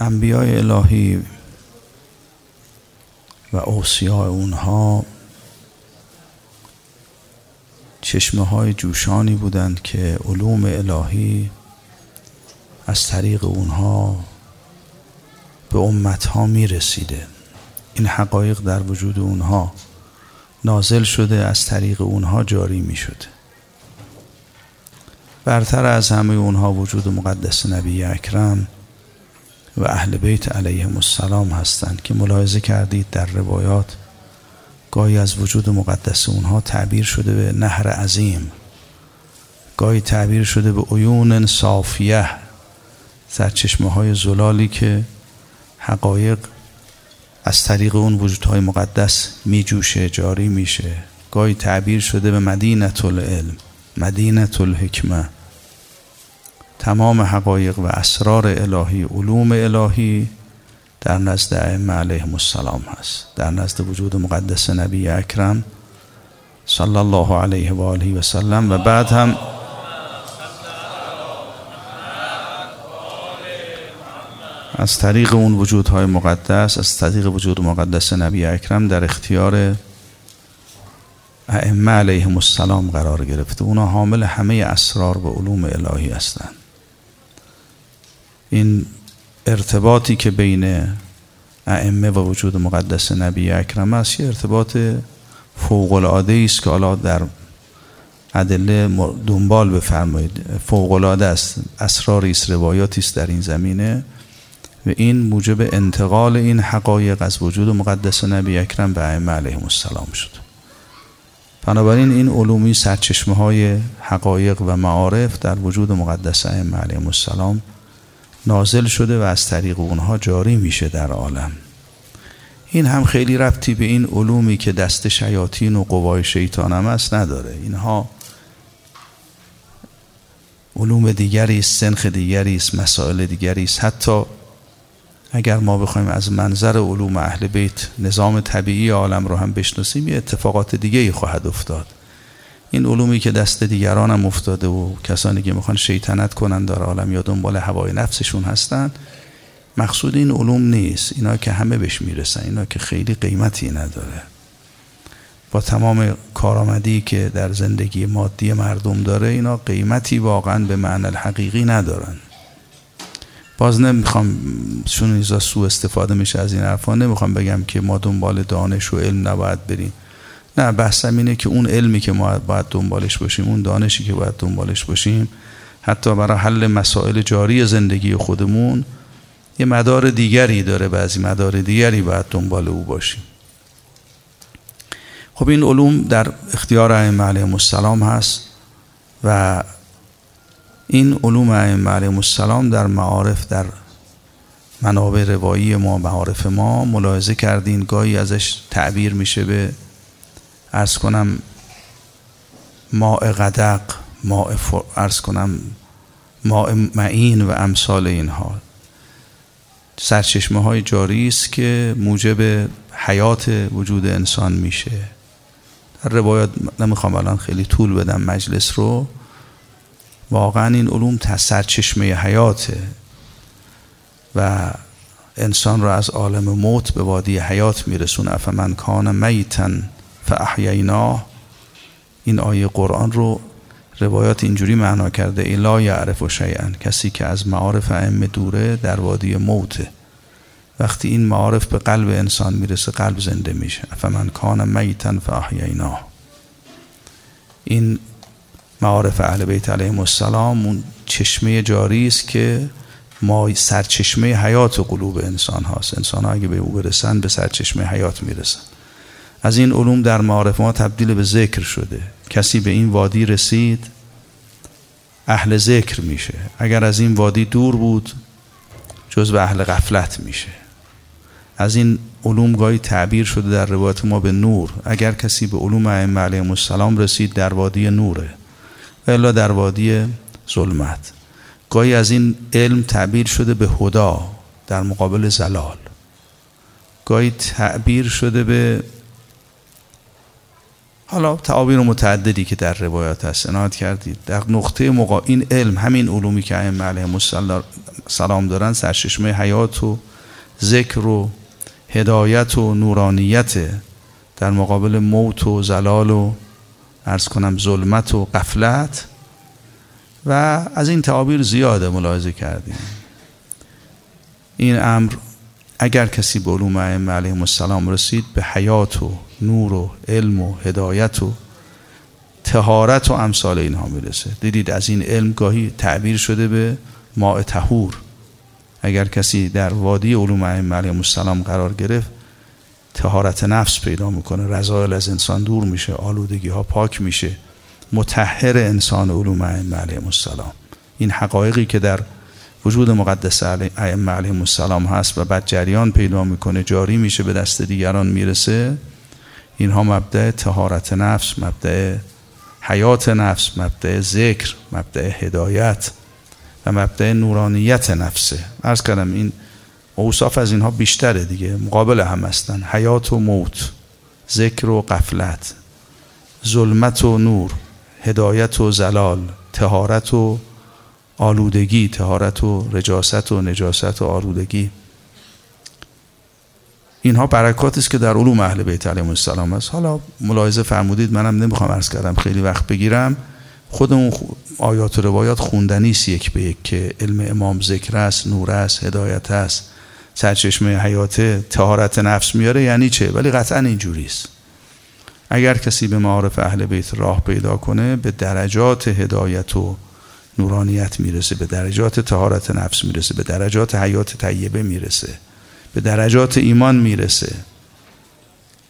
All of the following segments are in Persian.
انبیای الهی و اوصیاء اونها چشمه های جوشانی بودند که علوم الهی از طریق اونها به امت ها می رسیده این حقایق در وجود اونها نازل شده از طریق اونها جاری می شده برتر از همه اونها وجود مقدس نبی اکرم و اهل بیت علیهم السلام هستند که ملاحظه کردید در روایات. گاهی از وجود مقدس اونها تعبیر شده به نهر عظیم. گاهی تعبیر شده به عیون صافیه سرچشمه های زلالی که حقایق از طریق اون وجودهای مقدس می جوشه جاری میشه. گاهی تعبیر شده به مدینت العلم مدینت الحکمه تمام حقایق و اسرار الهی علوم الهی در نزد ائمه علیهم السلام هست. در نزد وجود مقدس نبی اکرم صلی الله علیه و آله و سلم و بعد هم از طریق اون وجودهای مقدس از طریق وجود مقدس نبی اکرم در اختیار ائمه علیهم السلام قرار گرفته. اونا حامل همه اسرار و علوم الهی هستند. این ارتباطی که بین ائمه و وجود مقدس نبی اکرم است یه ارتباط فوق العاده است که حالا در ادله دنبال بفرمایید. فوق العاده است اسراری است روایاتی است در این زمینه و این موجب انتقال این حقایق از وجود مقدس نبی اکرم به ائمه علیهم السلام شد. بنابراین این علومی سرچشمه های حقایق و معارف در وجود مقدس ائمه علیهم السلام نازل شده و از طریق اونها جاری میشه در عالم. این هم خیلی ربطی به این علومی که دست شیاطین و قوای شیطان هم است نداره. اینها علوم دیگری است سنخ دیگری است مسائل دیگری است. حتی اگر ما بخوایم از منظر علوم اهل بیت نظام طبیعی عالم رو هم بشناسیم یه اتفاقات دیگه ای خواهد افتاد. این علومی که دست دیگران هم افتاده و کسانی که می‌خوان شیطنت کنن در عالم یا دنبال هوای نفسشون هستن مقصود این علوم نیست. اینا که همه بهش می‌رسن اینا که خیلی قیمتی نداره. با تمام کارآمدی که در زندگی مادی مردم داره اینا قیمتی واقعا به معنی حقیقی ندارن. باز نمی‌خوام چون اینجا سو استفاده میشه از این حرفا نمی‌خوام بگم که ما دنبال دانش و علم نباید بریم. نه بحثم اینه که اون علمی که ما باید دنبالش باشیم اون دانشی که باید دنبالش باشیم حتی برای حل مسائل جاری زندگی خودمون یه مدار دیگری داره بعضی مدار دیگری باید دنبال او باشیم. خب این علوم در اختیار ائمه علیهم السلام هست و این علوم ائمه علیهم السلام در معارف در منابع روایی ما معارف ما ملاحظه کردین گاهی ازش تعبیر میشه به ارز کنم ماء غدق ماء ارز کنم ماء معین و امثال اینها. سرچشمه های جاری است که موجب حیات وجود انسان میشه. در روایات نمی‌خوام الان خیلی طول بدم مجلس رو. واقعا این علوم سرچشمه حیاته و انسان را از عالم موت به وادی حیات میرسونه. افمن کان میتن فاحییناه این آیه قرآن رو روایات اینجوری معنا کرده الا یعرف و شیئا. کسی که از معارف ائمه دوره در وادی موته وقتی این معارف به قلب انسان می‌رسه قلب زنده میشه. فمن کان میتن فاحییناه این معارف اهل بیت علیهم السلام اون چشمه جاری است که ما سرچشمه حیات قلوب انسان هاست. انسان ها اگه به او برسن به سرچشمه حیات می‌رسن. از این علوم در معارف ما تبدیل به ذکر شده. کسی به این وادی رسید اهل ذکر میشه. اگر از این وادی دور بود جز به اهل غفلت میشه. از این علوم گاهی تعبیر شده در روایت ما به نور. اگر کسی به علوم ائمه علیهم السلام رسید در وادی نوره. و الا در وادی ظلمت. گاهی از این علم تعبیر شده به هدا در مقابل زلال. گاهی تعبیر شده به حالا تعابیر متعددی که در روایات هست عنایت کردید. در نقطه مقا... این علم همین علومی که ائمه علیهم سلام دارن سرچشمه حیات و ذکر و هدایت و نورانیت در مقابل موت و زلال و ارز کنم ظلمت و قفلت و از این تعابیر زیاده ملاحظه کردیم. این امر اگر کسی به علوم ائمه علیهم السلام رسید به حیات و نور و علم و هدایت و تهارت و امثال اینها می‌رسه. دیدید از این علم گاهی تعبیر شده به ماء تهور اگر کسی در وادی علوم علیهم السلام قرار گرفت تهارت نفس پیدا می‌کنه رضایل از انسان دور میشه آلودگی ها پاک میشه. متحر انسان علوم علیهم السلام. این حقایقی که در وجود مقدس ائمه علیهم السلام هست و بعد جریان پیدا می‌کنه جاری میشه به دست دیگران می‌رسه اینها مبدع تهارت نفس مبدع حیات نفس مبدع ذکر مبدع هدایت و مبدع نورانیت نفسه. ارز کردم این اوصاف از اینها بیشتره دیگه. مقابل هم هستن. حیات و موت ذکر و قفلت ظلمت و نور هدایت و زلال تهارت و آلودگی تهارت و رجاست و نجاست و آلودگی. اینها برکاتی است که در علوم اهل بیت علیهم السلام است. حالا ملاحظه فرمودید منم نمی‌خوام عرض کردم خیلی وقت بگیرم. خود اون آیات و روایات خوندنی است یک به یک که علم امام ذکر است نور است هدایت است. سرچشمه حیات تهارت نفس میاره یعنی چه؟ ولی قطعا اینجوری است. اگر کسی به معارف اهل بیت راه پیدا کنه به درجات هدایت و نورانیت می‌رسه به درجات تهارت نفس می‌رسه به درجات حیات طیبه می‌رسه. به درجات ایمان می‌رسه.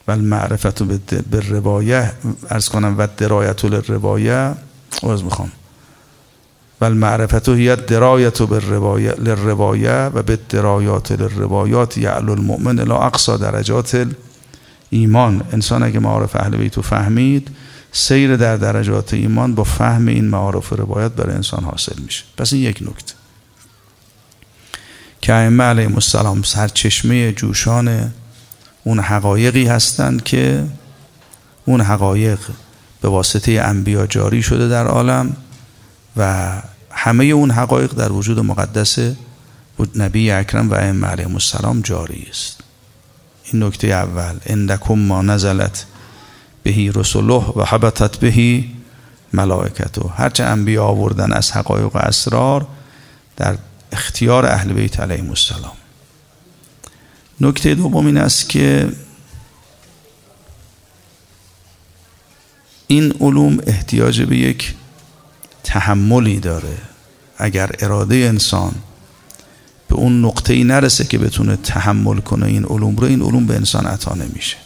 و معرفت به روایه ارز کنم و درایت للروایه از می‌خوام. و المعرفت هی درایت للروایه و به درایات للروایات یعلو المؤمن الى اقصا درجات ایمان. انسان اگه معارف اهل بیتو فهمید سیر در درجات ایمان با فهم این معارف روایت برای انسان حاصل میشه. پس این یک نکته. که ائمه علیهم السلام سرچشمه جوشان اون حقایقی هستند که اون حقایق به واسطه انبیا جاری شده در عالم و همه اون حقایق در وجود مقدس نبی اکرم و ائمه علیهم السلام جاری است. این نکته اول اندکم ما نزلت بهی رسوله و حبتت بهی ملائکتو. هرچه انبیا آوردن از حقایق و اسرار در اختیار اهل بیت علیهم السلام. نکته دوم این است که این علوم احتیاج به یک تحملی داره. اگر اراده انسان به اون نقطه ای نرسه که بتونه تحمل کنه این علوم رو این علوم به انسان عطا نمیشه.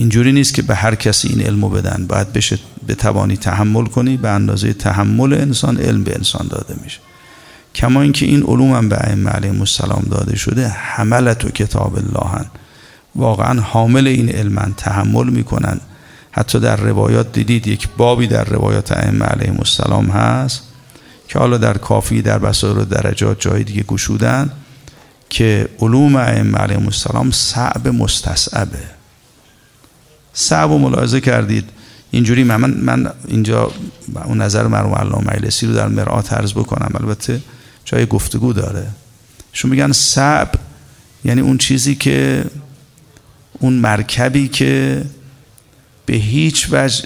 اینجوری نیست که به هر کسی این علمو بدن. باید بشه به توانی تحمل کنی به اندازه تحمل انسان علم به انسان داده میشه. کما اینکه این علوم هم به ائمه علیهم السلام داده شده حملت و کتاب اللهن. واقعا حامل این علمن تحمل می‌کنن. حتی در روایات دیدید یک بابی در روایات ائمه علیهم السلام هست که حالا در کافی در بسایر و درجات جای دیگه گشودن که علوم ائمه علیهم السلام صعب مستصعبه صعب و ملاحظه کردید. اینجوری من, من اینجا اون نظر مرحوم علامه مجلسی رو در مرآت عرض بکنم. البته جای گفتگو داره. شما میگن صعب یعنی اون چیزی که اون مرکبی که به هیچ وجه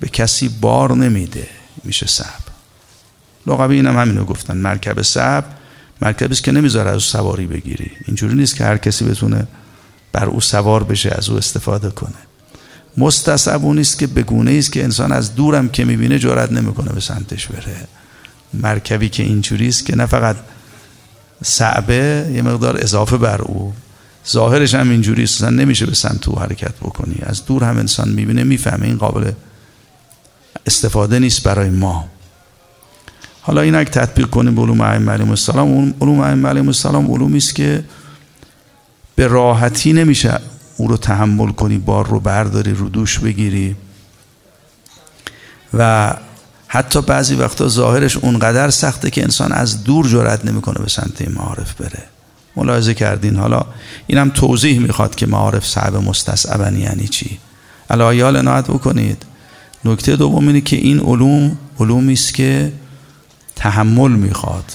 به کسی بار نمیده. میشه صعب لغوی اینم همینو گفتن. مرکب صعب مرکبی است که نمی‌ذاره از سواری بگیری. اینجوری نیست که هر کسی بتونه بر او سوار بشه از او استفاده کنه. مستصعب اون است که به گونه است که انسان از دورم که می‌بینه جرئت نمی‌کنه به سمتش بره. مرکبی که اینجوری است که نه فقط صعبه یه مقدار اضافه بر او. ظاهرش هم اینجوری است نمیشه به سمت او حرکت بکنی. از دور هم انسان می‌بینه می‌فهمه. این قابل استفاده نیست برای ما. حالا این اگه تطبیق کنیم به علوم ائمه علیهم السلام علوم ائمه علیهم السلام علومی است که به راحتی نمیشه او رو تحمل کنی بار رو برداری رو دوش بگیری. و حتی بعضی وقتا ظاهرش اونقدر سخته که انسان از دور جرأت نمی‌کنه به سمت این معارف بره. ملاحظه کردین. حالا اینم توضیح می‌خواد که معارف صعب مستصعبن یعنی چی. علایال نهایت بکنید. نکته دوم اینه که این علوم علومی است که تحمل می‌خواد.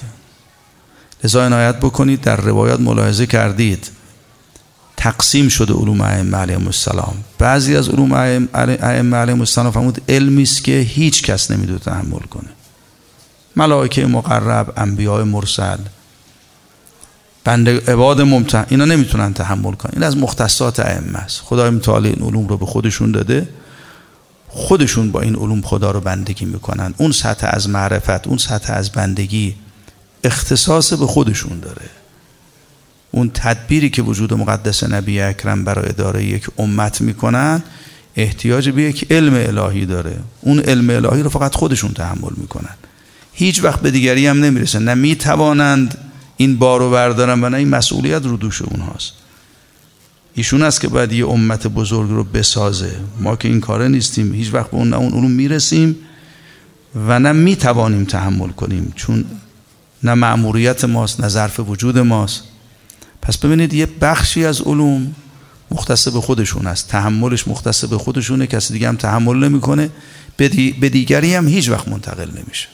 لذا عنایت بکنید. در روایات ملاحظه کردید. تقسیم شده علوم ائمه علیهم السلام. بعضی از علوم ائمه علیهم السلام فرمود علمی است که هیچ کس نمی‌دونه تحمل کنه. ملائکه مقرب انبیاء مرسل بنده عباد ممتن اینا نمی‌تونن تحمل کنن. این از مختصات ائمه است. خدای متعال این علوم رو به خودشون داده. خودشون با این علوم خدا رو بندگی می‌کنن. اون سطح از معرفت اون سطح از بندگی اختصاص به خودشون داره. اون تدبیری که وجود مقدس نبی اکرم برای اداره یک امت می‌کنن احتیاج به یک علم الهی داره. اون علم الهی رو فقط خودشون تحمل می‌کنن. هیچ وقت به دیگری هم نمی‌رسن نه می‌توانند این بارو بردارن و نه این مسئولیت رو دوش اونهاست. ایشون است که باید یه امت بزرگ رو بسازه. ما که این کاره نیستیم. هیچ وقت به اون اون علوم می‌رسیم و نه می‌توانیم تحمل کنیم. چون نه معموریت ماست نه ظرف وجود ماست. پس ببینید یه بخشی از علوم مختص به خودشون است تحملش مختص به خودشونه کسی دیگه هم تحمل نمی‌کنه. به دیگری هم هیچ وقت منتقل نمیشه.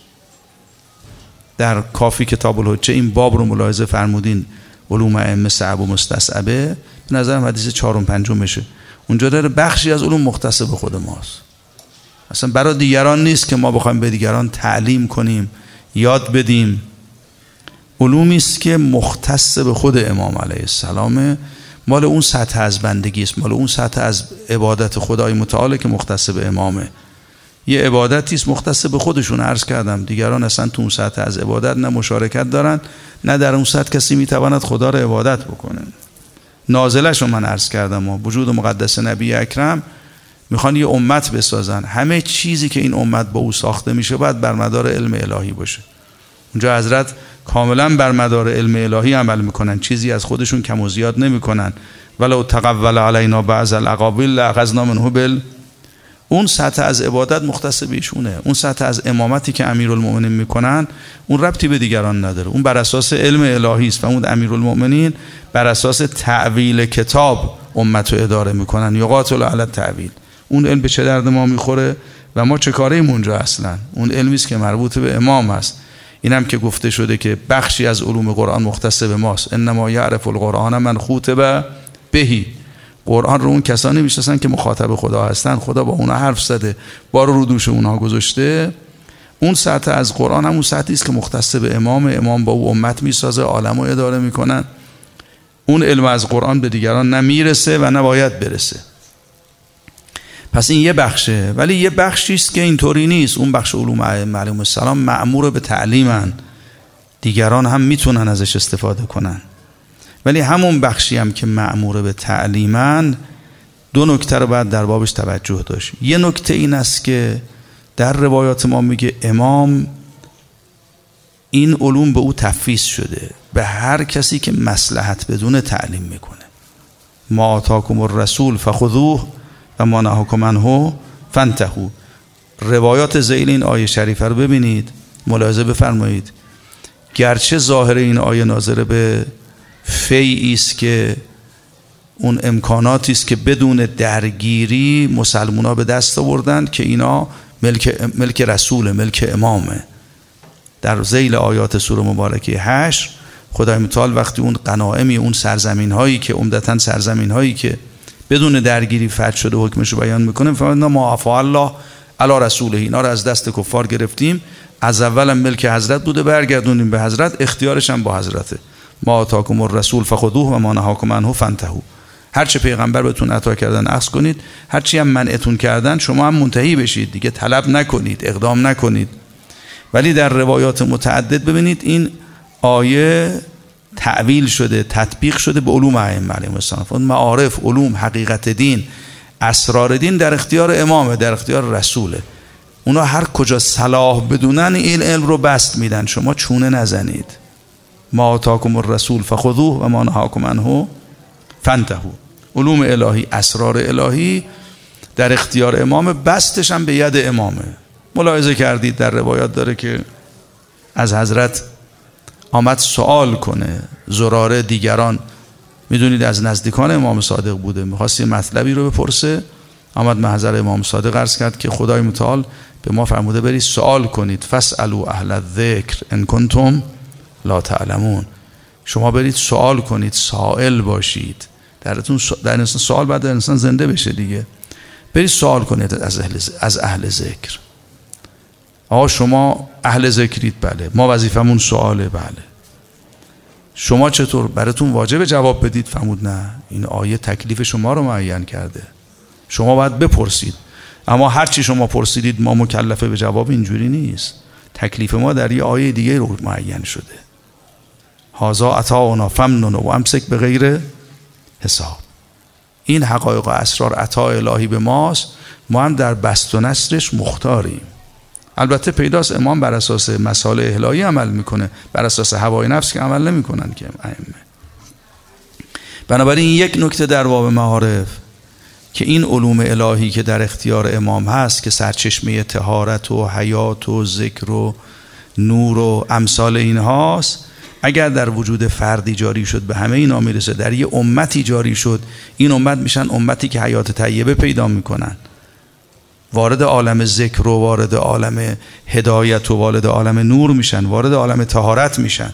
در کافی کتاب الحجه این باب رو ملاحظه فرمودین. علوم ائمه صعب و مستصعبه. به نظرم حدیث چهارم پنجمشه. اونجا داره بخشی از علوم مختص به خود ماست. اصلا برای دیگران نیست که ما بخوایم به دیگران تعلیم کنیم یاد بدیم. علومی است که مختص به خود امام علیه السلام مال اون سطح از بندگی است مال اون سطح از عبادت خدای متعال که مختص به امامه. یه عبادتی است مختص به خودشون عرض کردم. دیگران اصلا تو اون سطح از عبادت نه مشارکت دارن نه در اون سطح کسی می‌تواند خدا رو عبادت بکنه. نازلش رو من عرض کردم و وجود مقدس نبی اکرم می‌خوان یه امت بسازن. همه چیزی که این امت با او ساخته میشه باید بر مدار علم الهی باشه. اونجا حضرت کاملا بر مدار علم الهی عمل می‌کنن. چیزی از خودشون کم و زیاد نمی‌کنن. ولو تقول علینا بعض الاقابل لاخذنا منه بال اون سطح از عبادت مختص به اون سطح از امامتی که امیرالمومنین می‌کنن اون ربطی به دیگران نداره. اون بر اساس علم الهی است و اون امیرالمومنین بر اساس تعویل کتاب امت رو اداره می‌کنن. یقاتل علی تعویل اون علم به چه درد ما می‌خوره و ما چه کاره اونجا اصلا؟ اون علمی است که مربوط به امام است. اینم که گفته شده که بخشی از علوم قرآن مختص به ماست. انما یعرف القرآن من خوتب بهی. قرآن رو اون کسانی می‌شناسن که مخاطب خدا هستن. خدا با اونا حرف زده بار رو دوش اونها گذاشته. اون سطح از قرآن همون سطحی است که مختص به امام. امام با او امت می‌سازه عالم رو اداره می‌کنن. اون علم از قرآن به دیگران نمی‌رسه و نباید برسه. پس این یه بخشه. ولی یه بخشی است که اینطوری نیست. اون بخش علوم معلوم السلام معمور به تعلیمن. دیگران هم می‌تونن ازش استفاده کنن. ولی همون بخشی هم که معمور به تعلیمن دو نکته رو باید در بابش توجه داشت. یه نکته این است که در روایات ما میگه امام این علوم به او تفویض شده. به هر کسی که مسلحت بدون تعلیم می‌کنه. ما آتاکم الرسول فخذوه. و ما نهاکم عنه فانتهوا روایات زیل این آیه شریفه رو ببینید ملاحظه بفرمایید. گرچه ظاهر این آیه ناظر به فی است که اون امکاناتی است که بدون درگیری مسلمونا به دست آوردند که اینا ملک, ملک رسول ملک امامه. در زیل آیات سوره مبارکه هشت خدای متعال وقتی اون قنائمی اون سرزمین هایی که عمدتا سرزمین هایی که بدون درگیری فتح شده حکمش رو بیان می‌کنه. فرمودن ما عفا الله علی رسوله. اینا رو از دست کفار گرفتیم. از اولم ملک حضرت بوده برگردونیم به حضرت. اختیارش هم با حضرته. ما آتاکم الرسول فخذوه و ما نهاکم عنه فانتهوا هر چه پیغمبر بهتون عطا کردن اخذ کنید. هر چی هم منعتون کردن شما هم منتهی بشید دیگه. طلب نکنید اقدام نکنید. ولی در روایات متعدد ببینید این آیه تعویل شده تطبیق شده به علوم ائمه علیهم السلام. معارف علوم حقیقت دین اسرار دین در اختیار امامه در اختیار رسوله. اونا هر کجا صلاح بدونن این علم رو بست میدن. شما چونه نزنید. ما آتاکم الرسول فخذوه و ما نهاکم عنه فانتهوا علوم الهی اسرار الهی در اختیار امام بستش هم به ید امامه. ملاحظه کردید در روایات داره که از حضرت آمد سوال کنه. زراره دیگران. می‌دونید از نزدیکان امام صادق بوده. می‌خواست یه مطلبی رو بپرسه. آمد محضر امام صادق عرض کرد که خدای متعال به ما فرموده برید سوال کنید. فسالو اهل الذکر ان کنتم لا تعلمون. شما برید سوال کنید سائل باشید. درتون در انسان سوال بعد انسان زنده بشه دیگه. برید سوال کنید از اهل, از اهل ذکر. آقا شما اهل ذکرید بله. ما وظیفمون سواله بله. شما چطور؟ براتون واجب جواب بدید. فرمود نه این آیه تکلیف شما رو معین کرده. شما باید بپرسید. اما هر چی شما پرسیدید ما مکلفه به جواب اینجوری نیست. تکلیف ما در یه آیه دیگه رو معین شده. هازا عطا فمنون و امسک به غیر حساب. این حقایق و اسرار عطا الهی به ماست. ما هم در بست و نصرش مختاریم. البته پیداست امام بر اساس مسائل الهی عمل می‌کنه. بر اساس هوای نفس که عمل نمی‌کنن که ائمه. بنابراین یک نکته در باب معارف که این علوم الهی که در اختیار امام هست که سرچشمه تهارت و حیات و ذکر و نور و امثال این هاست اگر در وجود فردی جاری شد به همه اینا می‌رسه. در یه امتی جاری شد این امت میشن امتی که حیات طیبه پیدا می‌کنن. وارد عالم ذکر و وارد عالم هدایت و وارد عالم نور میشن وارد عالم تهارت میشن.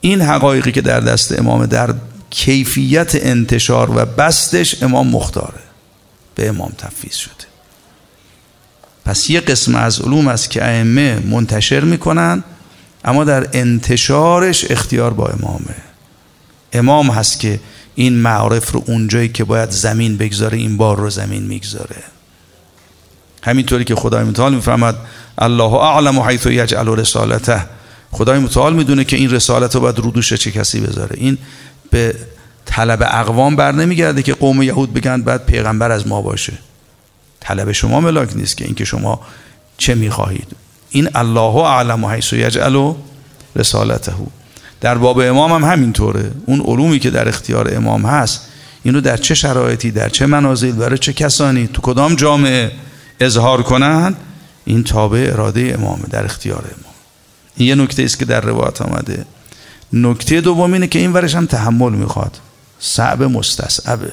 این حقایقی که در دست امام در کیفیت انتشار و بستش امام مختاره. به امام تفویض شده. پس یه قسم از علوم است که ائمه منتشر می‌کنن اما در انتشارش اختیار با امامه. امام هست که این معارف رو اونجایی که باید زمین بگذاره این بار رو زمین می‌گذاره. همینطوری که خدای متعال میفرماد الله اعلم حیث یجعل رسالته. خدای متعال می‌دونه که این رسالت رو باید رودوش چه کسی بذاره. این به طلب اقوام بر نمیگرده که قوم یهود بگن بعد پیغمبر از ما باشه. طلب شما ملاک نیست که اینکه شما چه می‌خواهید. این الله اعلم حیث یجعل رسالته. در باب امام هم همینطوره. اون علومی که در اختیار امام هست اینو در چه شرایطی در چه منازل برای چه کسانی تو کدام جامعه؟ اظهار کنند این تابع اراده امامه در اختیار امام. این یه نکته است که در روایت آمده. نکته دوم اینه که این ورش هم تحمل می‌خواد. صعب مستصعبه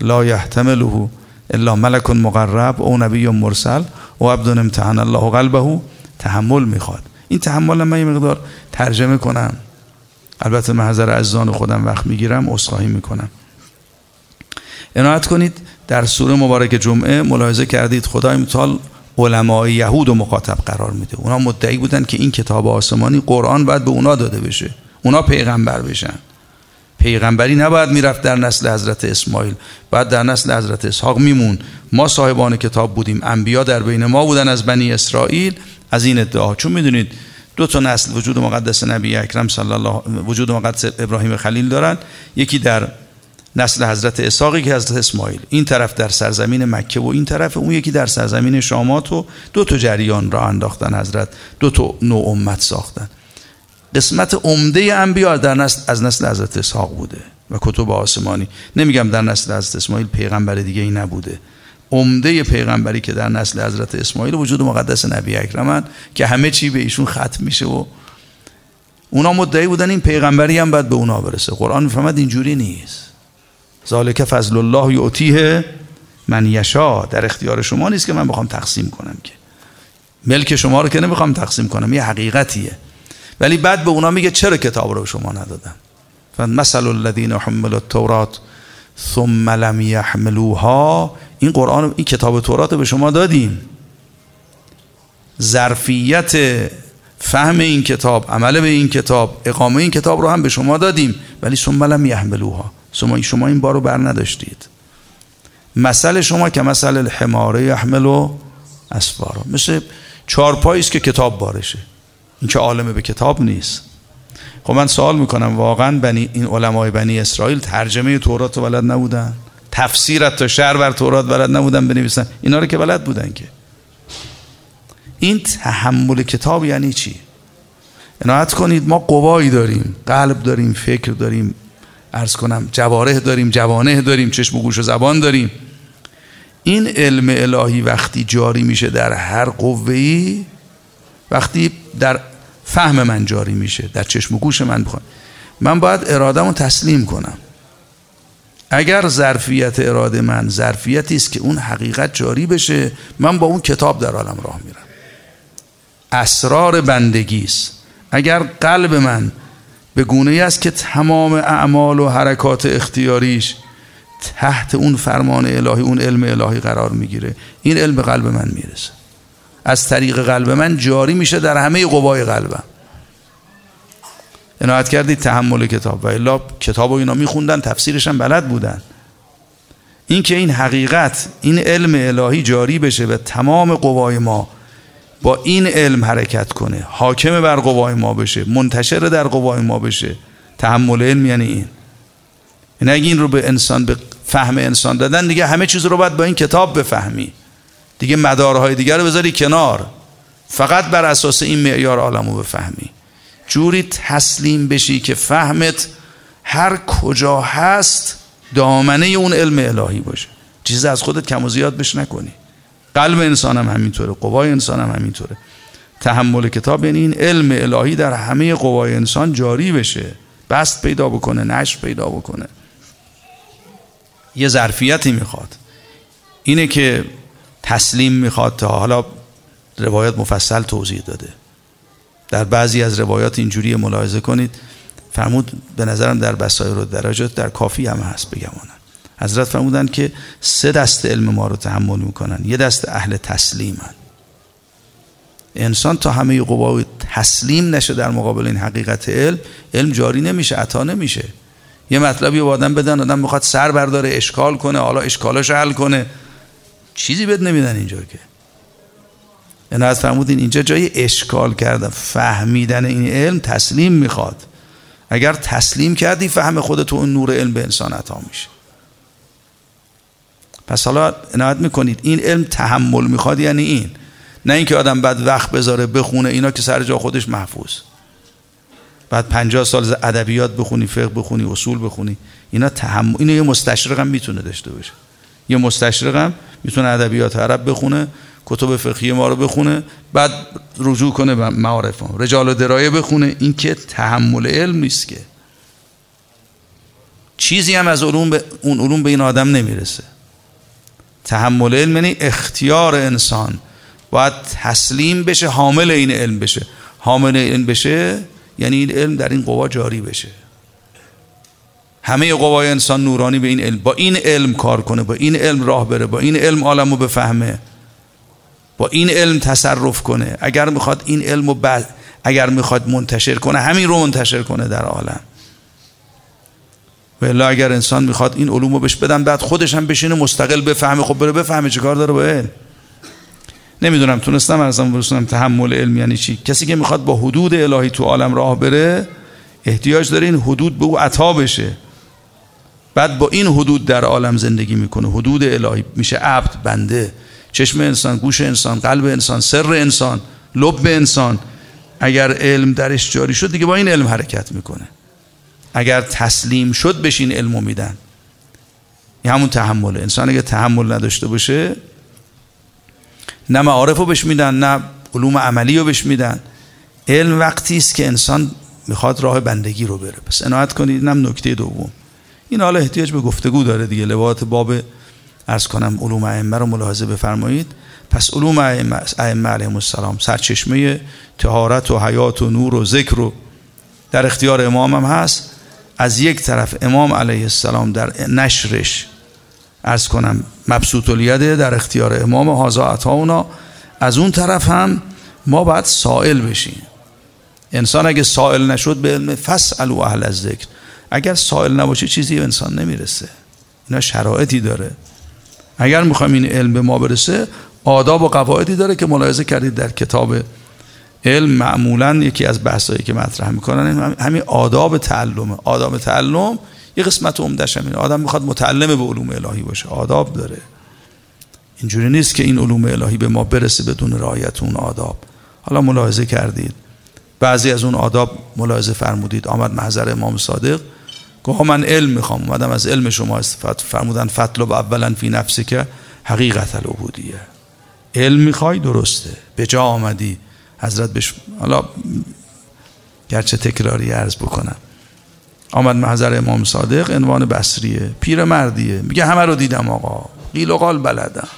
لا یحتمله الا ملک مقرب او نبی مرسل او عبد امتحان الله قلبه. تحمل می‌خواد. این تحمل من یه مقدار ترجمه کنم. البته محضر عزیزان خودم وقت می‌گیرم اصخاهی می‌کنم. عنایت کنید. در سوره مبارک جمعه ملاحظه کردید خدای متعال علمای یهود و مخاطب قرار میده. اونا مدعی بودن که این کتاب آسمانی قرآن باید به اونا داده بشه. اونا پیغمبر بشن. پیغمبری نباید می‌رفت در نسل حضرت اسماعیل. بعد در نسل حضرت اسحاق میمون. ما صاحبان کتاب بودیم. انبیا در بین ما بودن از بنی اسرائیل. از این ادعا. چون می‌دونید دو تا نسل وجود مقدس نبی اکرم صلی الله وجود مقدس ابراهیم خلیل دارن. یکی در نسل حضرت اسحاقی که حضرت اسماعیل. این طرف در سرزمین مکه و این طرف اون یکی در سرزمین شامات و دو تا جریان را انداختن حضرت. دو تا نوع امت ساختن. قسمت عمده انبیا در نسل از نسل حضرت اسحاق بوده و کتب آسمانی. نمیگم در نسل حضرت اسماعیل پیغمبر دیگه ای نبوده. عمده پیغمبری که در نسل حضرت اسماعیل وجود مقدس نبی اکرمن که همه چی به ایشون ختم میشه و اونا مدعی بودن این پیغمبری هم باید به اونا برسه. قرآن می‌فهمد اینجوری نیست. ذالک فضل الله یعطیه من یشا در اختیار شما نیست که من بخوام تقسیم کنم که. ملک شما رو که نمی‌خوام تقسیم کنم یه حقیقتیه. ولی بعد به اونا میگه چرا کتاب رو شما ندادن؟ مثل الذین حملوا التورات ثم لم يحملوها این قرآن این کتاب تورات به شما دادیم. ظرفیت فهم این کتاب عمل به این کتاب اقامه این کتاب رو هم به شما دادیم. ولی ثم لم يحملوها شما شما این بار رو بر نداشتید. مثل شما که مثل الحماره یحمل و اسفارا مثل چارپایی است که کتاب بارشه. این که عالم به کتاب نیست. خب من سوال می‌کنم واقعا بنی این علمای بنی اسرائیل ترجمه تورات رو بلد نبودن؟ تفسیرت تا شهر بر تورات بلد نبودن بنویسن؟ اینا رو که بلد بودن که. این تحمل کتاب یعنی چی؟ عنایت کنید ما قوایی داریم قلب داریم فکر داریم. ارز کنم جواره داریم جوانه داریم چشم و گوش و زبان داریم. این علم الهی وقتی جاری میشه در هر قوهی وقتی در فهم من جاری میشه در چشم و گوش من بخوام. من باید ارادم رو تسلیم کنم. اگر ظرفیت اراده من ظرفیتی است که اون حقیقت جاری بشه من با اون کتاب در عالم راه میرم. اسرار بندگی است. اگر قلب من به گونه است که تمام اعمال و حرکات اختیاریش تحت اون فرمان الهی اون علم الهی قرار می‌گیره. این علم قلب من می‌رسه. از طریق قلب من جاری میشه در همه قوای قلبم. عنایت کردید تحمل کتاب. و الا کتاب و اینا میخوندن تفسیرش هم بلد بودن. این که این حقیقت این علم الهی جاری بشه به تمام قوای ما با این علم حرکت کنه. حاکم بر قوای ما بشه. منتشر در قوای ما بشه. تحمل علم یعنی این. این اگه این رو به انسان به فهم انسان دادن دیگه همه چیز رو باید با این کتاب بفهمی. دیگه مدارهای دیگر رو بذاری کنار. فقط بر اساس این معیار عالم رو بفهمی. جوری تسلیم بشی که فهمت هر کجا هست دامنه اون علم الهی باشه. چیز از خودت کم و زیاد بش نکنی. قلب انسان هم همینطوره قوای انسان هم همینطوره. تحمل کتاب یعنی این علم الهی در همه قوای انسان جاری بشه. بست پیدا بکنه نشر پیدا بکنه. یه ظرفیتی می‌خواد. اینه که تسلیم می‌خواد تا حالا روایت مفصل توضیح داده. در بعضی از روایات اینجوری ملاحظه کنید. فرمود به نظرم در بسایر و درجات در کافی هم هست بگمانم حضرت فرمودن که سه دست علم ما رو تحمل می‌کنن. یه دست اهل تسلیمن انسان تا همه قوا تسلیم نشه در مقابل این حقیقت علم علم جاری نمیشه عطا نمیشه. یه مطلبی با آدم بدن آدم می‌خواد سر برداره اشکال کنه حالا اشکالش حل کنه. چیزی بد نمیدن اینجا که. عنایت فرمودین اینجا جای اشکال کردن فهمیدن این علم تسلیم می‌خواد. اگر تسلیم کردی فهم خودت اون نور علم به انسان عطا میشه. پس حالا عنایت می‌کنید. این علم تحمل می‌خواد یعنی این. نه اینکه آدم بعد وقت بذاره بخونه اینا که سر جا خودش محفوظ. بعد 50 سال ادبیات بخونی فقه بخونی اصول بخونی اینا تحمل اینو یه مستشرق هم می‌تونه داشته باشه. یه مستشرق هم می‌تونه ادبیات عرب بخونه کتب فقهی ما رو بخونه بعد رجوع کنه به معارف ما رجال و درایه بخونه. این که تحمل علم نیست که. چیزی هم از علوم به اون علوم به این آدم نمی‌رسه. تحمل علم یعنی اختیار انسان. باید تسلیم بشه حامل این علم بشه. حامل علم بشه یعنی این علم در این قوا جاری بشه. همه قوای انسان نورانی به این علم با این علم کار کنه با این علم راه بره با این علم عالم رو بفهمه. با این علم تصرف کنه. اگر می‌خواد این علم رو بعد اگر می‌خواد منتشر کنه همین رو منتشر کنه در عالم. و اگر انسان می‌خواد این علوم رو بهش بدن بعد خودش هم بشینه مستقل بفهمه خب بره بفهمه چه کار داره. با علم نمی‌دونم تونستم ارزم برسونم تحمل علم یعنی چی. کسی که می‌خواد با حدود الهی تو عالم راه بره احتیاج داره این حدود به او عطا بشه. بعد با این حدود در عالم زندگی می‌کنه. حدود الهی میشه عبد بنده. چشم انسان گوش انسان قلب انسان سر انسان لب انسان. اگر علم درش جاری شد دیگه با این علم حرکت می‌کنه. اگر تسلیم شد بشین علمو میدن. این همون تحمله. انسان اگه تحمل نداشته باشه نه معارف رو بهش میدن نه علوم عملی رو بهش میدن. علم وقتی است که انسان می‌خواد راه بندگی رو بره. پس عنایت کنید اینم نکته دوم. این حالا احتیاج به گفتگو داره دیگه. لبات باب ارز کنم علوم ائمه رو ملاحظه بفرمایید. پس علوم ائمه علیهم السلام سرچشمه تهارت و حیات و نور و ذکر و در اختیار امام هم هست. از یک طرف امام علیه السلام در نشرش ارز کنم مبسوط الیده در اختیار امام هازا عطاونا از اون طرف هم ما باید سائل بشیم. انسان اگه سائل نشد به علم فسأل و اهل ذکر اگر سائل نباشه چیزی به انسان نمی‌رسه. اینا شرایطی داره. اگر می‌خوایم این علم به ما برسه آداب و قواعدی داره که ملاحظه کردید در کتاب علم معمولا یکی از بحثایی که مطرح می‌کنن همین آداب تعلمه آداب تعلم یه قسمت عمدش همین آدم می‌خواد متعلم به علوم الهی باشه. آداب داره. اینجوری نیست که این علوم الهی به ما برسه بدون رعایت اون آداب. حالا ملاحظه کردید. بعضی از اون آداب ملاحظه فرمودید. آمد محضر امام صادق. گفت من علم می‌خوام. اومدم از علم شما استفاده فرمودن فطلب اولا فی نفسی که حقیقت العبودیه. علم می‌خوای؟ درسته. به جا آمدی. حضرت بش حالا گرچه تکراری عرض بکنم. آمد محضر امام صادق عنوان بصریه. پیر مردیه میگه همه رو دیدم آقا. قیل و قال بلدم.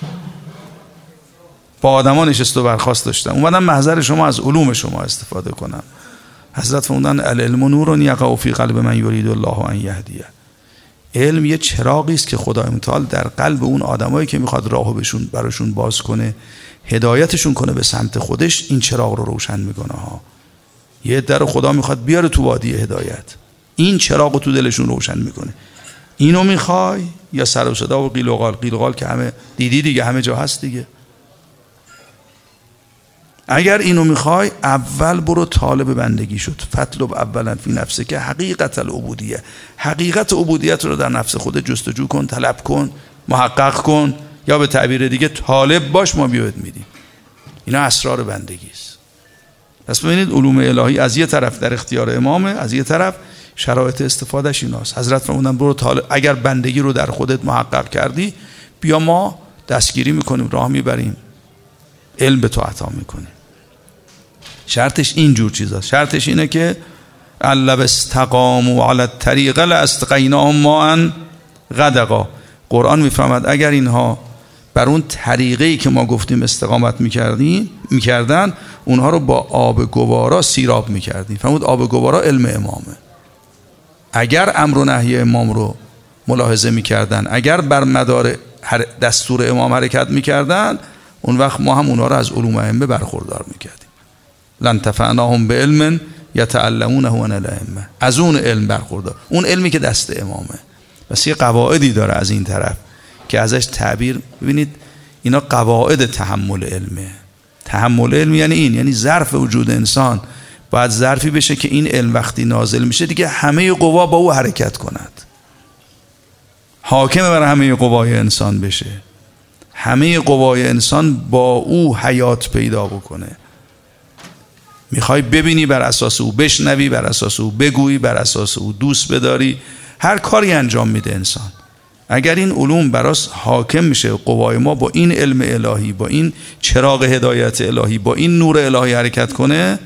با آدما نشست و برخواست داشتم. اومدم محضر شما از علوم شما استفاده کنم. حضرت فرمودن العلم نور یقع فی قلب من یرید الله ان یهدیه. علم یه چراغی است که خدای متعال در قلب اون آدمایی که می‌خواد راهو بهشون براشون باز کنه. هدایتشون کنه به سمت خودش این چراغ رو روشن می‌کنه ها. یه در خدا می‌خواد بیاره تو وادی هدایت. این چراغ رو تو دلشون روشن می‌کنه. اینو می‌خوای یا سر و صدا و قیل و قال؟ قیل و قال که همه دیدی دیگه همه جا هست دیگه. اگر اینو می‌خوای اول برو طالب بندگی شد. فطلب اولا فی نفسه که حقیقت العبودیه. حقیقت عبودیت رو در نفس خود جستجو کن طلب کن محقق کن. یا به تعبیر دیگه طالب باش ما بیاد میدیم. اینا اسرار بندگی است. پس ببینید علوم الهی از یه طرف در اختیار امامه از یه طرف شرایط استفادهش ایناست. حضرت فرمودن برو طالب اگر بندگی رو در خودت محقق کردی بیا ما دستگیری می‌کنیم راه می‌بریم. علم به تو عطا می‌کنیم شرطش این جور چیزاست. شرطش اینه که علب استقاموا علی الطریق لاستقیناهم ما غدقا. قرآن می‌فهمد اگر اینها بر اون طریقه که ما گفتیم استقامت می‌کردیم می‌کردن اونها رو با آب گوارا سیراب می‌کردیم فهمود آب گوارا علم امامه. اگر امر و نهی امام رو ملاحظه می‌کردن اگر بر مدار دستور امام حرکت می‌کردن اون وقت ما هم اونها رو از علوم ائمه برخوردار می‌کردیم. لن تفعناهم به علم یتعلمونه و الائمه از اون علم برخوردار. اون علمی که دست امامه. پس یه قواعدی داره از این طرف. که ازش تعبیر ببینید اینا قواعد تحمل علمه تحمل علم یعنی این یعنی ظرف وجود انسان. باید ظرفی بشه که این علم وقتی نازل میشه دیگه همه قوا با او حرکت کند. حاکم بر همه قوای انسان بشه. همه قوای انسان با او حیات پیدا بکنه. می‌خوای ببینی بر اساس او بشنوی بر اساس او بگویی بر اساس او دوست بداری. هر کاری انجام میده انسان. اگر این علوم براس حاکم میشه قوای ما با این علم الهی با این چراغ هدایت الهی با این نور الهی حرکت کنه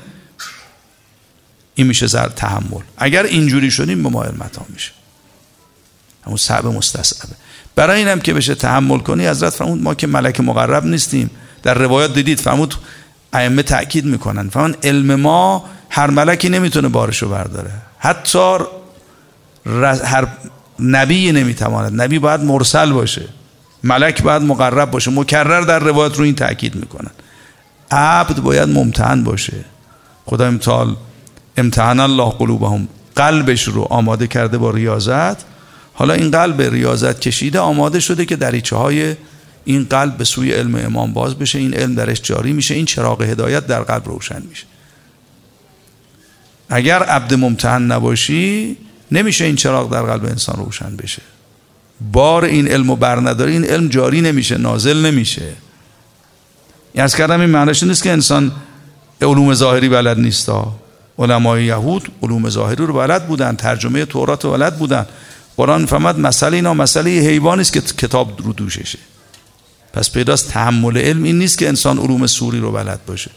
این میشه زر تحمل. اگر اینجوری شدیم به ما علمتا میشه. همون صعب مستصعبه. برای اینم که بشه تحمل کنی حضرت فرمود ما که ملک مقرب نیستیم. در روایات دیدید فرمود ائمه تاکید می‌کنن. فرمود علم ما هر ملکی نمی‌تونه بارشو برداره. حتی هر نبی نمی‌تواند. نبی باید مرسل باشه. ملک باید مقرب باشه. مکرر در روایت رو این تاکید می‌کنن. عبد باید ممتحن باشه. خدا امتحال امتحان الله قلوبهم. قلبش رو آماده کرده با ریاضت. حالا این قلب ریاضت کشیده آماده شده که دریچه های این قلب به سوی علم امام باز بشه. این علم درش جاری میشه. این چراغ هدایت در قلب روشن میشه. اگر عبد ممتحن نباشی نمیشه این چراغ در قلب انسان روشن بشه. بار این علم و برنداری این علم جاری نمیشه نازل نمیشه. از کردم این معنیش نیست که انسان علوم ظاهری بلد نیستا علمای یهود علوم ظاهری رو بلد بودن ترجمه تورات رو بلد بودن. قرآن فهمد مسئله اینا مسئله حیوانی است که کتاب رو دوششه. پس پیداست تحمل علم این نیست که انسان علوم سوری رو بلد باشه.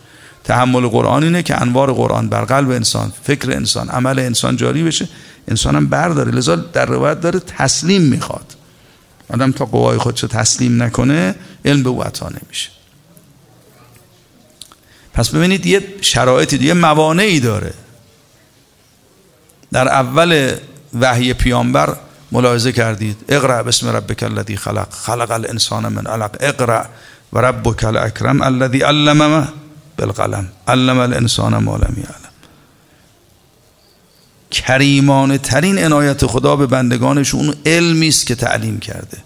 تحمل قرآن اینه که انوار قرآن بر قلب انسان فکر انسان عمل انسان جاری بشه. انسان هم برداره. لذا در روایت داره تسلیم می‌خواد. آدم تا قوای خودشو تسلیم نکنه علم به او نمیشه. پس ببینید یه شرایطی یه موانعی داره. در اول وحی پیامبر ملاحظه کردید. اقرا بسم ربک الذی خلق. خلق الانسان من علق. اقرا و ربک الاکرم الذی علم بالقلم. علم الانسان ما لم یعلم. کریمانه ترین عنایت خدا به بندگانش اون علمی است که تعلیم کرده.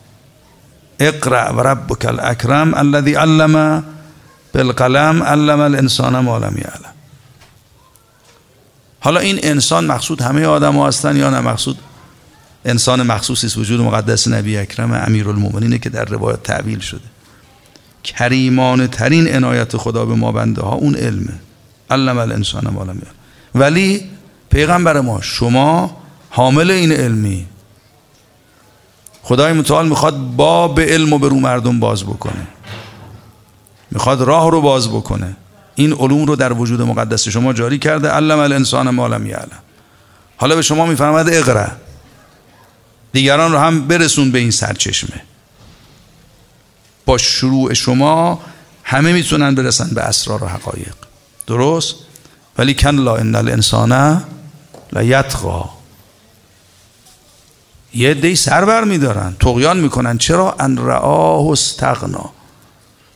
اقرا و ربک الاکرم الذی علم بالقلم علم الانسان ما لم یعلم. حالا این انسان مقصود همه آدم ها هستن یا نه؟ مقصود انسان مخصوصی است. وجود مقدس نبی اکرم امیرالمومنینه که در روایت تعبیل شده. کریمان ترین عنایت خدا به ما بنده ها اون علمه. علم الانسان ما لم ولی پیغمبر ما شما حامل این علمی. خدای متعال می‌خواد با به علم و به رو مردم باز بکنه. می‌خواد راه رو باز بکنه. این علوم رو در وجود مقدس شما جاری کرده. علم الانسان ما لم یعلم. حالا به شما میفرماد اقرا دیگران رو هم برسون به این سرچشمه. با شروع شما همه می‌تونن برسن به اسرار و حقایق. درست؟ ولی کن لا ان الانسان لا یتقا یه دی سر بر میدارن تقیان می‌کنن. چرا؟ ان رآه استغنا.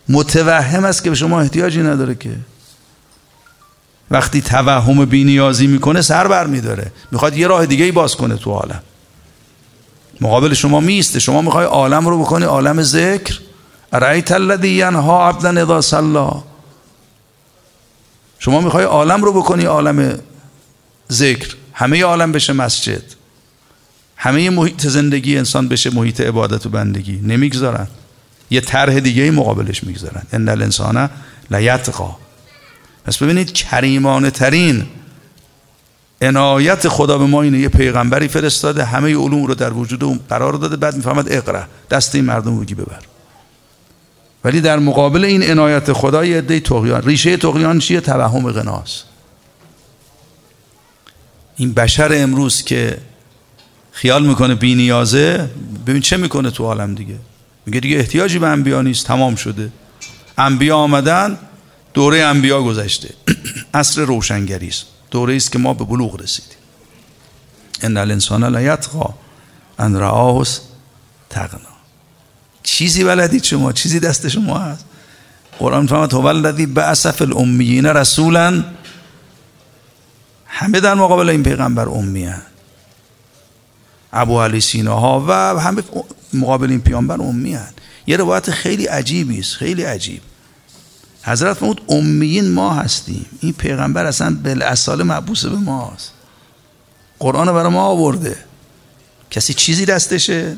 متوهم است که به شما احتیاجی نداره که. وقتی توهم بینیازی می‌کنه سر بر میداره می‌خواد یه راه دیگه ای باز کنه تو عالم. مقابل شما میسته شما می‌خوای عالم رو بکنی. عالم ذکر. رأیت الذی ینها عبدا اذا صلا. شما می‌خوای عالم رو بکنی عالم ذکر. همه عالم بشه مسجد. همه محیط زندگی انسان بشه محیط عبادت و بندگی. نمی‌گذارن. یه طرح دیگه مقابلش می‌گذارن. ان الانسان لیتقا پس ببینید کریمانه ترین عنایت خدا به ما اینه یه پیغمبری فرستاده همه علوم رو در وجود اون قرار داده بعد می‌فهمد اقرا دست این مردم بگی ببر. ولی در مقابل این عنایت خدا یه عده تقیان ریشه تقیان چیه؟ توهم غناست. این بشر امروز که خیال می‌کنه بی نیازه ببین چه می‌کنه تو عالم دیگه؟ میگه دیگه احتیاجی به انبیا نیست تمام شده. انبیا آمدن دوره انبیا گذشته. عصر روشنگری است. دوره است که ما به بلوغ رسیدیم. ان الانسان لا یطغى ان رآه تغنا چیزی بلدید شما چیزی دست شما هست. قرآن فرمود هو الذی بعث فی الامیین رسولا همه در مقابل این پیغمبر امی ابو علی سینا ها و همه مقابل این پیامبر امی هست یه روایت خیلی عجیبی است خیلی عجیب. حضرت فرمود امیین ما هستیم. این پیغمبر اصلا بالاصاله محبوس به ماست. قرآن برای ما آورده. کسی چیزی دستشه؟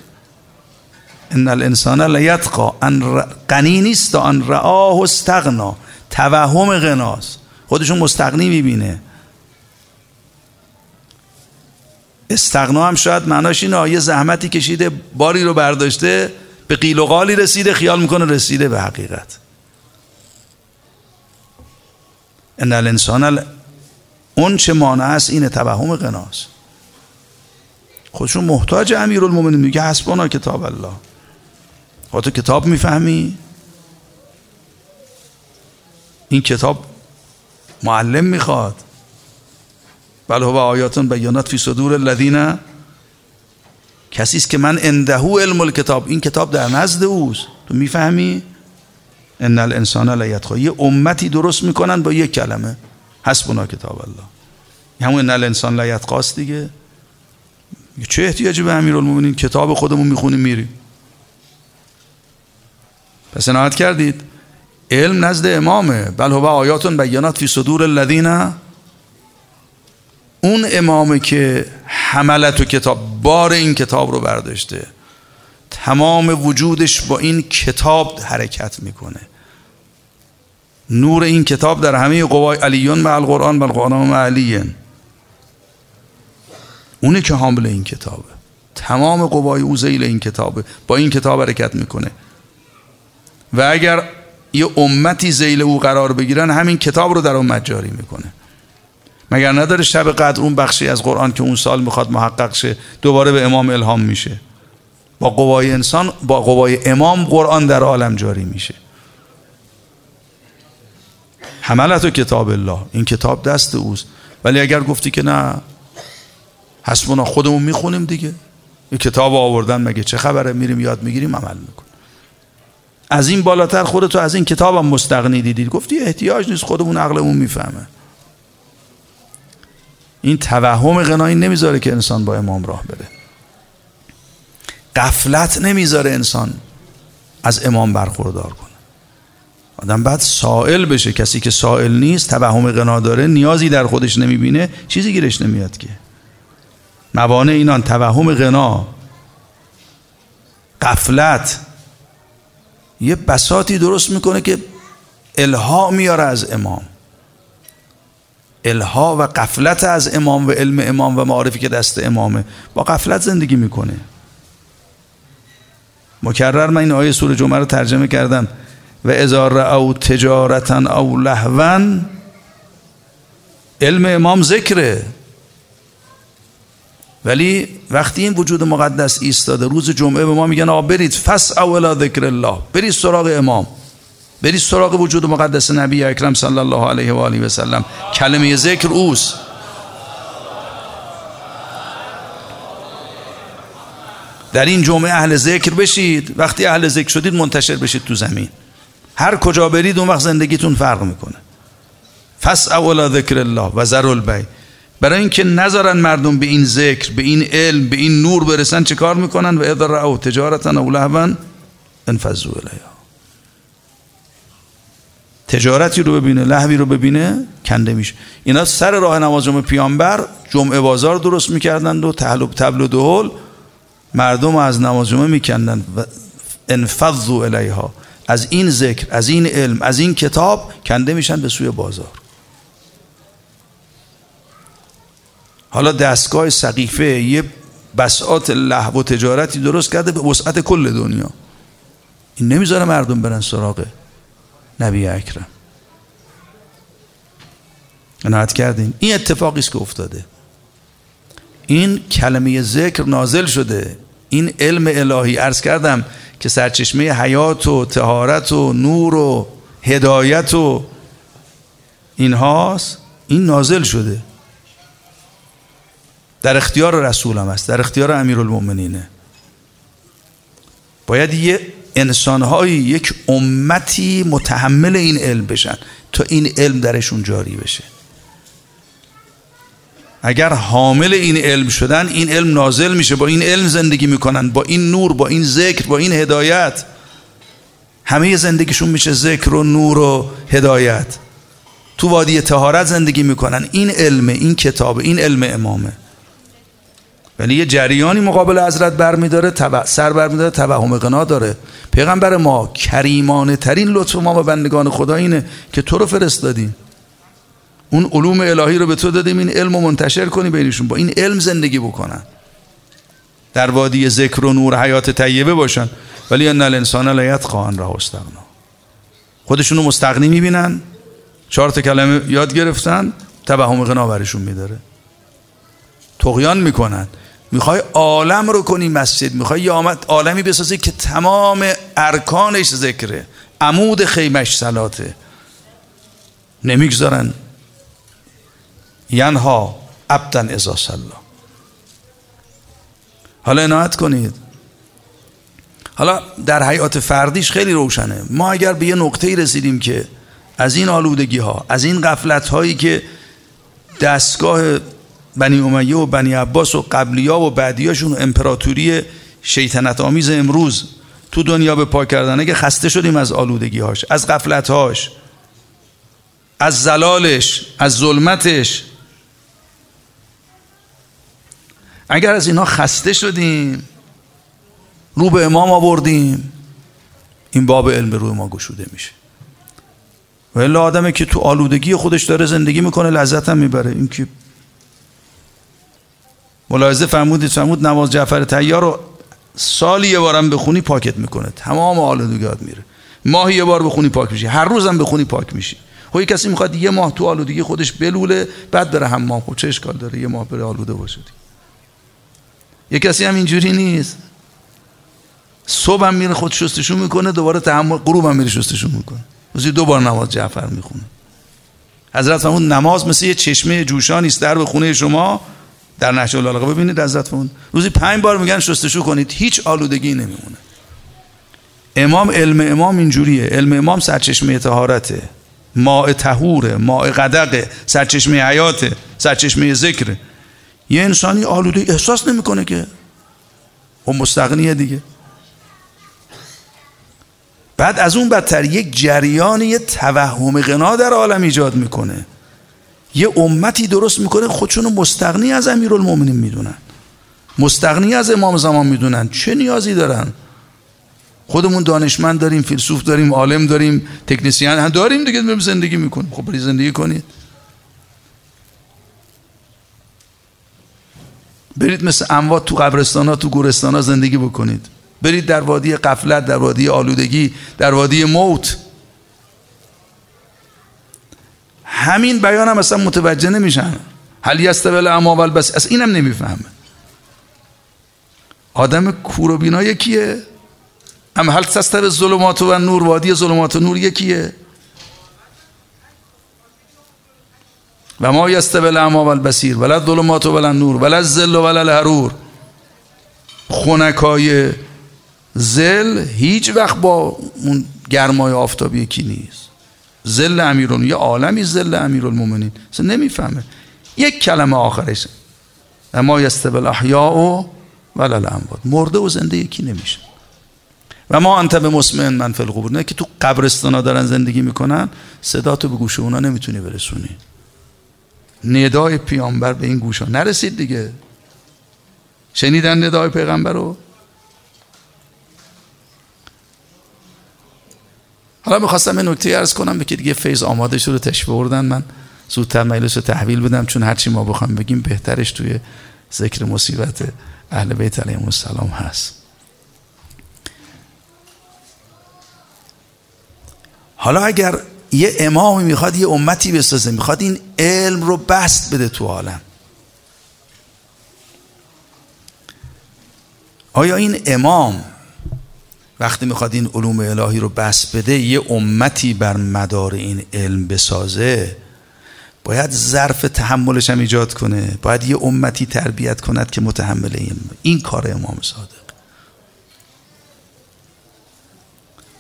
ان الانسان لیتقا ان غنی نیست ان رآه استغنا. توهم غناست. خودشون مستغنی می‌بینه. استغنا هم شاید معناش اینه یه زحمتی کشیده باری رو برداشته به قیل و قالی رسیده خیال می‌کنه رسیده به حقیقت. ان الانسان اون چه مانع است این توهم غناست. خودشون محتاج امیرالمومنین میگه حسبنا کتاب الله. تو کتاب می‌فهمی؟ این کتاب معلم می‌خواد. بله هو آیاتون بیانات فی صدور الذین. کسی است که من اندهو علم الکتاب این کتاب در نزد اوست. تو می‌فهمی؟ ان الانسان لیتخا یه امتی درست می‌کنن با یک کلمه. حسبنا کتاب الله. همون ان الانسان لیتقاست دیگه. چه احتیاجی به امیرالمومنین؟ کتاب خودمون می‌خونیم میریم. پس نهایت کردید. علم نزد امامه. بل هو آیاتون بیانات فی صدور الذین. اون امامه که حملت و کتاب بار این کتاب رو برداشته تمام وجودش با این کتاب حرکت می‌کنه. نور این کتاب در همه قوای علیون مع القرآن بل قرآن مع علیین. اونه که حامل این کتابه. تمام قوای او زیل این کتابه. با این کتاب حرکت می‌کنه. و اگر یه امتی زیل او قرار بگیرن همین کتاب رو در امت جاری می‌کنه. مگر نداره شب قدر اون بخشی از قرآن که اون سال می‌خواد محقق شه دوباره به امام الهام میشه. با قوای انسان با قوای امام قرآن در عالم جاری میشه. حملت و کتاب الله. این کتاب دست اوست. ولی اگر گفتی که نه حسبنا خودمون می‌خونیم دیگه. این کتاب آوردن مگه چه خبره؟ میریم یاد می‌گیریم عمل می‌کنیم. از این بالاتر خودتو از این کتابم مستغنی دیدید گفتی احتیاج نیست خودمون عقلمون می‌فهمه. این توهم غنایی نمی‌ذاره که انسان با امام راه بره. قفلت نمی‌ذاره انسان از امام برخوردار کنه. آدم بعد سائل بشه. کسی که سائل نیست توهم غنا داره نیازی در خودش نمی‌بینه چیزی گیرش نمیاد که. موانع اینان توهم غنا قفلت یه بساتی درست می‌کنه که الها میاره از امام. الها و قفلت از امام و علم امام و معارفی که دست امامه. با قفلت زندگی می‌کنه. مکرر من این آیه سوره جمعه رو ترجمه کردم. و ازار او تجارتا او لهون علم امام ذکره. ولی وقتی این وجود مقدس ایستاده روز جمعه به ما میگن آقا برید فس اولا ذکر الله. برید سراغ امام. برید سراغ وجود مقدس نبی اکرم صلی الله علیه و آله و سلم. کلمه ذکر اوست. در این جمعه اهل ذکر بشید. وقتی اهل ذکر شدید منتشر بشید تو زمین. هر کجا برید اون وقت زندگیتون فرق می‌کنه. فس اولا ذکر الله و ذر البی برای اینکه نذارن مردم به این ذکر به این علم به این نور برسن چه کار می‌کنن؟ و اذا او تجارتا او لهوا انفذوا الیها. تجارتی رو ببینه لهوی رو ببینه کنده میشه. اینا سر راه نماز جمعه پیامبر جمعه بازار درست می‌کردند و تحل و تبل و دهل مردم از نماز جمعه میکندن و انفضوا الیها از این ذکر از این علم از این کتاب کنده میشن به سوی بازار. حالا دستگاه سقیفه یه بساط لحو و تجارتی درست کرده به وسعت کل دنیا. این نمی‌ذاره مردم برن سراغ نبی اکرم. عنایت کردین؟ این اتفاقی است که افتاده. این کلمه ذکر نازل شده. این علم الهی عرض کردم که سرچشمه حیات و تهارت و نور و هدایت و اینهاست این نازل شده. در اختیار رسول است در اختیار المؤمنینه باید یه انسانهایی یک امتی متحمل این علم بشن تا این علم درشون جاری بشه. اگر حامل این علم شدن این علم نازل میشه با این علم زندگی می‌کنن با این نور با این ذکر با این هدایت. همه زندگیشون میشه ذکر و نور و هدایت. تو وادی تهارت زندگی می‌کنن. این علم این کتاب این علم امامه. ولی یه جریانی مقابل حضرت برمیداره تبع سر برمیداره توهم قنا داره. پیغمبر ما کریمانه ترین لطف ما به بندگان خدا اینه که تو رو فرستادیم. اون علوم الهی رو به تو دادیم این علم رو منتشر کنی بینشون با این علم زندگی بکنن. در وادی ذکر و نور حیات طیبه باشن. ولی ان الانسان لا یتقا ان راه استغنا. خودشون رو مستغنی می‌بینن. چهار تا کلمه یاد گرفتن توهم غنا برشون میداره. تقیان می‌کنن. می‌خوای عالم رو کنی مسجد می‌خوای یه عالمی بسازی که تمام ارکانش ذکره. عمود خیمش سلاته نمی‌گذارن. ینها ابدن ازا سلا حالا عنایت کنید. حالا در حیات فردیش خیلی روشنه. ما اگر به یه نقطه رسیدیم که از این آلودگی ها از این غفلت هایی که دستگاه بنی امیه و بنی عباس و قبلیا و بعدیاشون امپراتوری شیطنت آمیز امروز تو دنیا به پا کردنه که خسته شدیم از آلودگی هاش از غفلت هاش از زلالش از ظلمتش. اگر از اینها خسته شدیم رو به امام آوردیم این باب علم روی ما گشوده میشه. و الا آدمه که تو آلودگی خودش داره زندگی می‌کنه لذت هم می‌بره. این که ملاحظه فرمودید فرمود نماز جعفر تیار رو سالی یه بارم بخونی پاکت می‌کنه. تمام آلودگیات میره. ماهی یه بار بخونی پاک میشی هر روزم بخونی پاک میشی خب کسی می‌خواد یه ماه تو آلودگی خودش بلوله بعد بره حمام. خب چه اشکال داره یه ماه بره آلوده باشه؟ یه کسی هم اینجوری نیست. صبح هم میره خود شستشون می‌کنه دوباره تحمل غروب هم میره شستشون می‌کنه. روزی دو بار نماز جعفر می‌خونه. حضرت فرمود نماز مثل یه چشمه جوشانی است در به خونه شما. در نهج البلاغه ببینید فرمود روزی پنج بار میگن شستشو کنید هیچ آلودگی نمیمونه. امام علم امام اینجوریه. علم امام سرچشمه طهارته. ماء تهوره ماء قدقه سرچشمه حیاته سرچشمه ذکره یه انسانی آلوده احساس نمی‌کنه که و مستغنیه دیگه. بعد از اون بدتر یک جریان یه توهم غنا در عالم ایجاد می‌کنه. یه امتی درست می‌کنه خودشون مستغنی از امیرالمومنین می‌دونن. مستغنی از امام زمان می‌دونن. چه نیازی دارن؟ خودمون دانشمند داریم فیلسوف داریم عالم داریم تکنسیان هم داریم دیگه زندگی می‌کنیم. خب برید زندگی کنید. برید مثل اموات تو قبرستان ها تو گورستان ها زندگی بکنید. برید در وادی قفلت در وادی آلودگی در وادی موت. همین بیان هم اصلا متوجه نمیشن. هل یستوی اما بس از اینم نمی‌فهمه. آدم کور و بینا یکیه. هم هل به ظلمات و نور وادی ظلمات و نور یکیه. و ما یستوی الاما و البصیر. ولا ظلمات ولا نور ولا الظل ولا الحرور. خونکای زل هیچ وقت با اون گرمای آفتابی یکی نیست. زل امیرون یه عالمی زل امیرالمومنین. اصلا نمی‌فهمه. یک کلمه آخرش. اما یستوی الاحیاء و ولا الاموات. مرده و زنده یکی نمیشه. و ما انت به مسمن من فی القبور. نه که تو قبرستانا دارن زندگی می‌کنن صدا تو به گوش اونا نمی‌تونی برسونی. ندای پیامبر به این گوش ها. نرسید دیگه. شنیدن ندای پیغمبر رو؟ حالا می‌خواستم این نکته ارز کنم که دیگه فیض آماده شده تشبه بردن من زودتر مجلس رو تحویل بدم چون هرچی ما بخوام بگیم بهترش توی ذکر مصیبت اهل بیت علیهم السلام هست. حالا اگر یه امامی می‌خواد یه امتی بسازه می‌خواد این علم رو بست بده تو عالم. آیا این امام وقتی می‌خواد این علوم الهی رو بس بده یه امتی بر مدار این علم بسازه. باید ظرف تحملش هم ایجاد کنه. باید یه امتی تربیت کند که متحمل این این کار امام صادق.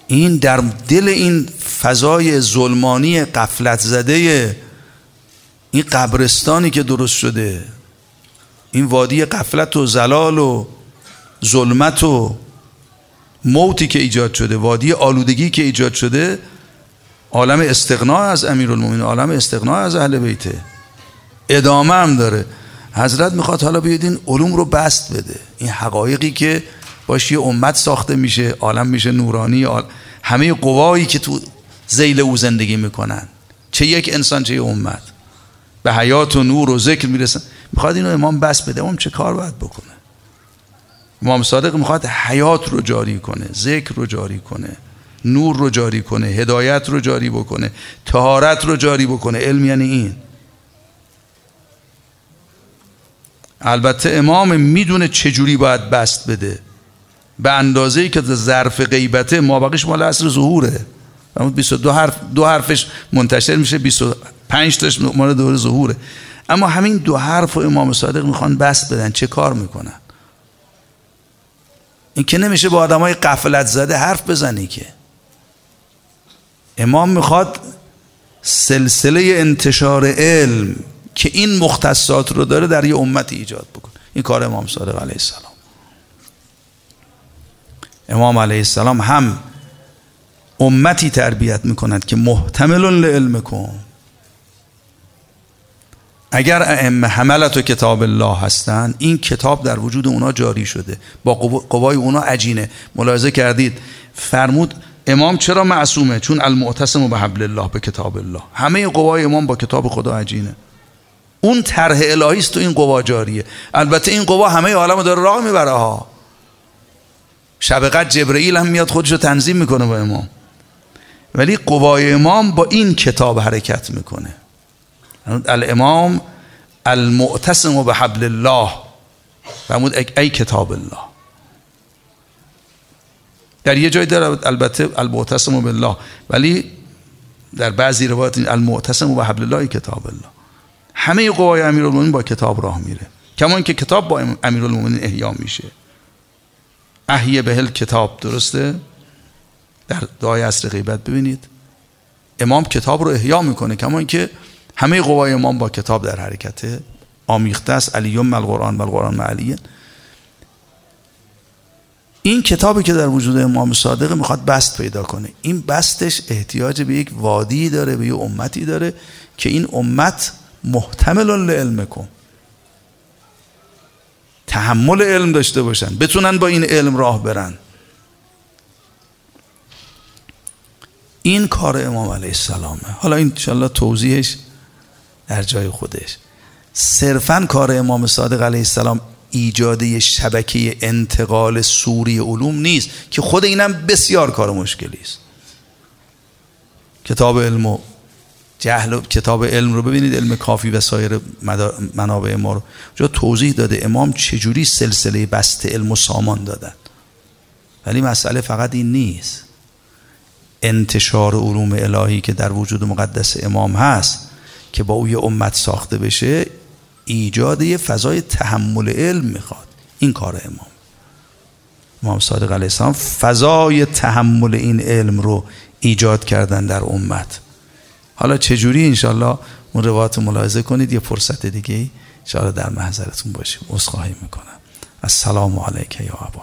این در دل این فضای ظلمانی قفلت زده این قبرستانی که درست شده این وادی قفلت و زلال و ظلمت و موتی که ایجاد شده وادی آلودگی که ایجاد شده عالم استقنا از امیرالمومنین عالم استقنا از اهل بیته. ادامه هم داره. حضرت می‌خواد حالا بیاد این علوم رو بست بده. این حقایقی که باش یه امت ساخته میشه عالم میشه نورانی همه قوایی که تو زیل او زندگی می‌کنن. چه یک انسان چه یه امت. به حیات و نور و ذکر می‌رسن. می‌خواد اینو امام بس بده. امام چه کار باید بکنه؟ امام صادق می‌خواد حیات رو جاری کنه ذکر رو جاری کنه نور رو جاری کنه هدایت رو جاری بکنه تهارت رو جاری بکنه. علم یعنی این. البته امام می‌دونه چجوری باید بست بده. به اندازه ای که ظرف غیبته ما بقیش مال اصر ظهوره. 22 حرف دو حرفش منتشر میشه 25 تاش مال دور ظهوره. اما همین دو حرف و امام صادق می‌خوان بست بدن. چه کار می‌کنن؟ این که نمیشه با آدم های قفلت زده حرف بزنی که. امام می‌خواد سلسله انتشار علم که این مختصات رو داره در یه امتی ایجاد بکن این کار امام صادق علیه السلام. امام علیه السلام هم امتی تربیت می‌کند که محتمل لعلم کن. اگر ائمه حملت و کتاب الله هستند این کتاب در وجود اونا جاری شده. با قوای اونا عجینه. ملاحظه کردید؟ فرمود امام چرا معصومه؟ چون المعتصم به حبل الله به کتاب الله. همه قوای امام با کتاب خدا عجینه. اون طرح الهی است تو این قوا جاریه. البته این قوا همه عالم داره راه می‌بره ها شب جبرئیل هم میاد خودشو تنظیم می‌کنه با امام. ولی قوای امام با این کتاب حرکت می‌کنه. الامام المعتصم به حبل الله. فرمود ای کتاب الله. در یه جای داره البته المعتصم بالله. ولی در بعضی روایات المعتصم به حبل الله کتاب الله. همه قوای امیرالمومنین با کتاب راه میره. کما که کتاب با امیرالمومنین احیا میشه. احیه بهل کتاب درسته؟ در دعای عصر غیبت ببینید. امام کتاب رو احیا می‌کنه. کما که همه قوای امام با کتاب در حرکته آمیخته است. علیوم القرآن و القرآن معلیه این کتابی که در وجود امام صادق می‌خواد بست پیدا کنه. این بستش احتیاج به یک وادی داره به یک امتی داره که این امت محتمل لعلم کن. تحمل علم داشته باشن. بتونن با این علم راه برن. این کار امام علیه السلامه. حالا انشالله توضیحش در جای خودش. صرفا کار امام صادق علیه السلام ایجاد شبکه انتقال سوری علوم نیست که خود اینم بسیار کار مشکلی است. کتاب علم و جهل و کتاب علم رو ببینید علم کافی و سایر منابع ما رو. جا توضیح داده امام چجوری سلسله بست علم و سامان دادن. ولی مسئله فقط این نیست. انتشار علوم الهی که در وجود مقدس امام هست که با او یه امت ساخته بشه ایجاد یه فضای تحمل علم می‌خواد. این کار امام. امام صادق علیه السلام فضای تحمل این علم رو ایجاد کردن در امت. حالا چجوری انشالله اون روایت ملاحظه کنید؟ یه فرصت دیگه انشالله در محضرتون باشیم. عذرخواهی می‌کنم. السلام علیک یا ابو